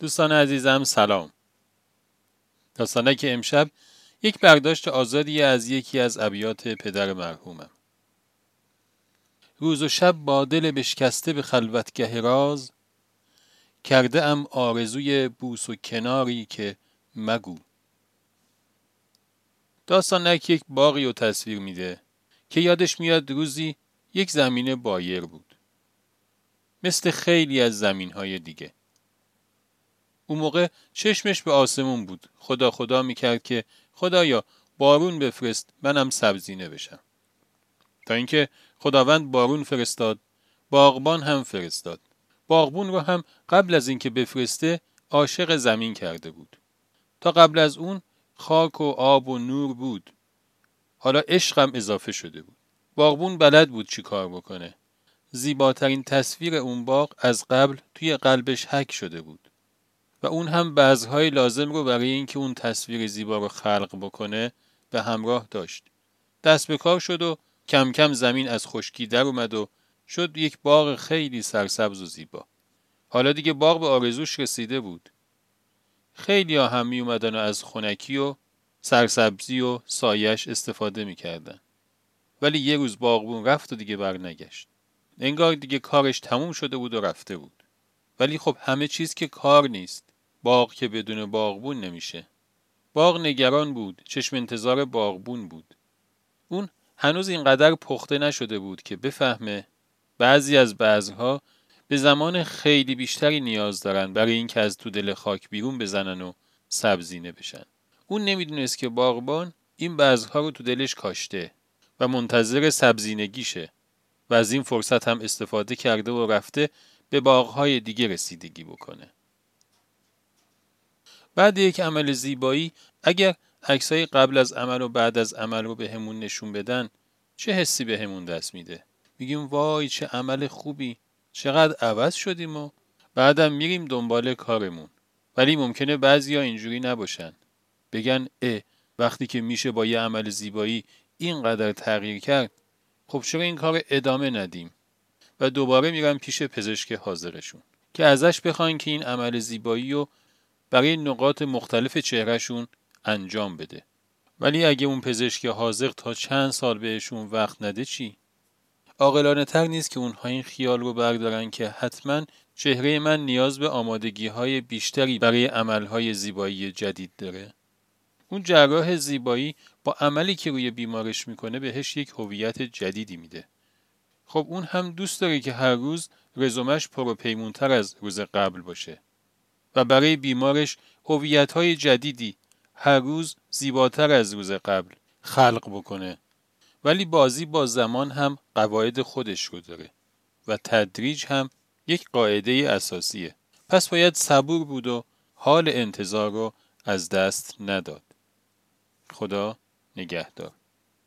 دوستان عزیزم سلام. که امشب یک برداشت آزادی از یکی از ابیات پدر مرحومم. روز و شب با دل بشکسته به خلوتگه راز کرده ام آرزوی بوس و کناری که مگو. داستانک یک باقی رو تصویر میده که یادش میاد روزی یک زمین بایر بود. مثل خیلی از زمین های دیگه. اون موقع چشمش به آسمون بود. خدا خدا می‌کرد که خدایا بارون بفرست منم سبزینه بشم. تا اینکه خداوند بارون فرستاد باغبان هم فرستاد. باغبون رو هم قبل از اینکه بفرسته عاشق زمین کرده بود. تا قبل از اون خاک و آب و نور بود. حالا عشقم اضافه شده بود. باغبون بلد بود چی کار بکنه. زیباترین تصویر اون باغ از قبل توی قلبش حک شده بود. و اون هم بعضهای لازم رو برای اینکه اون تصویر زیبا رو خلق بکنه به همراه داشت. دست به کار شد و کم کم زمین از خشکی در اومد و شد یک باغ خیلی سرسبز و زیبا. حالا دیگه باغ به آرزوش رسیده بود. خیلی ها هم می اومدن و از خونکی و سرسبزی و سایش استفاده می‌کردن. ولی یه روز باغبون رفت و دیگه برنگشت. انگار دیگه کارش تموم شده بود و رفته بود. ولی خب همه چیز که کار نیست. باغ که بدون باغبون نمیشه. باغ نگران بود، چشم انتظار باغبون بود. اون هنوز اینقدر پخته نشده بود که بفهمه بعضی از بعضها به زمان خیلی بیشتری نیاز دارن برای اینکه از تو دل خاک بیرون بزنن و سبزینه بشن. اون نمی‌دونست که باغبان این بعضها رو تو دلش کاشته و منتظر سبزینگیشه و از این فرصت هم استفاده کرده و رفته به باغهای دیگه رسیدگی بکنه. بعد یک عمل زیبایی اگر عکسای قبل از عمل و بعد از عمل رو به همون نشون بدن چه حسی به دست میده؟ میگیم وای چه عمل خوبی چقدر عوض شدیم و بعدم میریم دنبال کارمون. ولی ممکنه بعضیا اینجوری نباشن. بگن اه وقتی که میشه با یه عمل زیبایی اینقدر تغییر کرد خب چرا این کار ادامه ندیم؟ و دوباره میرن پیش پزشک حاضرشون که ازش بخواین که این عمل زیبایی رو برای نقاط مختلف چهرهشون انجام بده. ولی اگه اون پزشک حاضر تا چند سال بهشون وقت نده چی؟ عاقلانه تر نیست که اونها این خیال رو بردارن که حتما چهره من نیاز به آمادگی های بیشتری برای عملهای زیبایی جدید داره. اون جراح زیبایی با عملی که روی بیمارش می‌کنه بهش یک هویت جدیدی میده. خب اون هم دوست داره که هر روز رزومش پر و پیمونتر از روز قبل باشه. و برای بیمارش های جدیدی هر روز زیباتر از روز قبل خلق بکنه. ولی بازی با زمان هم قواعد خودش رو داره و تدریج هم یک قاعده اساسیه. پس باید صبور بود و حال انتظار رو از دست نداد. خدا نگهدار.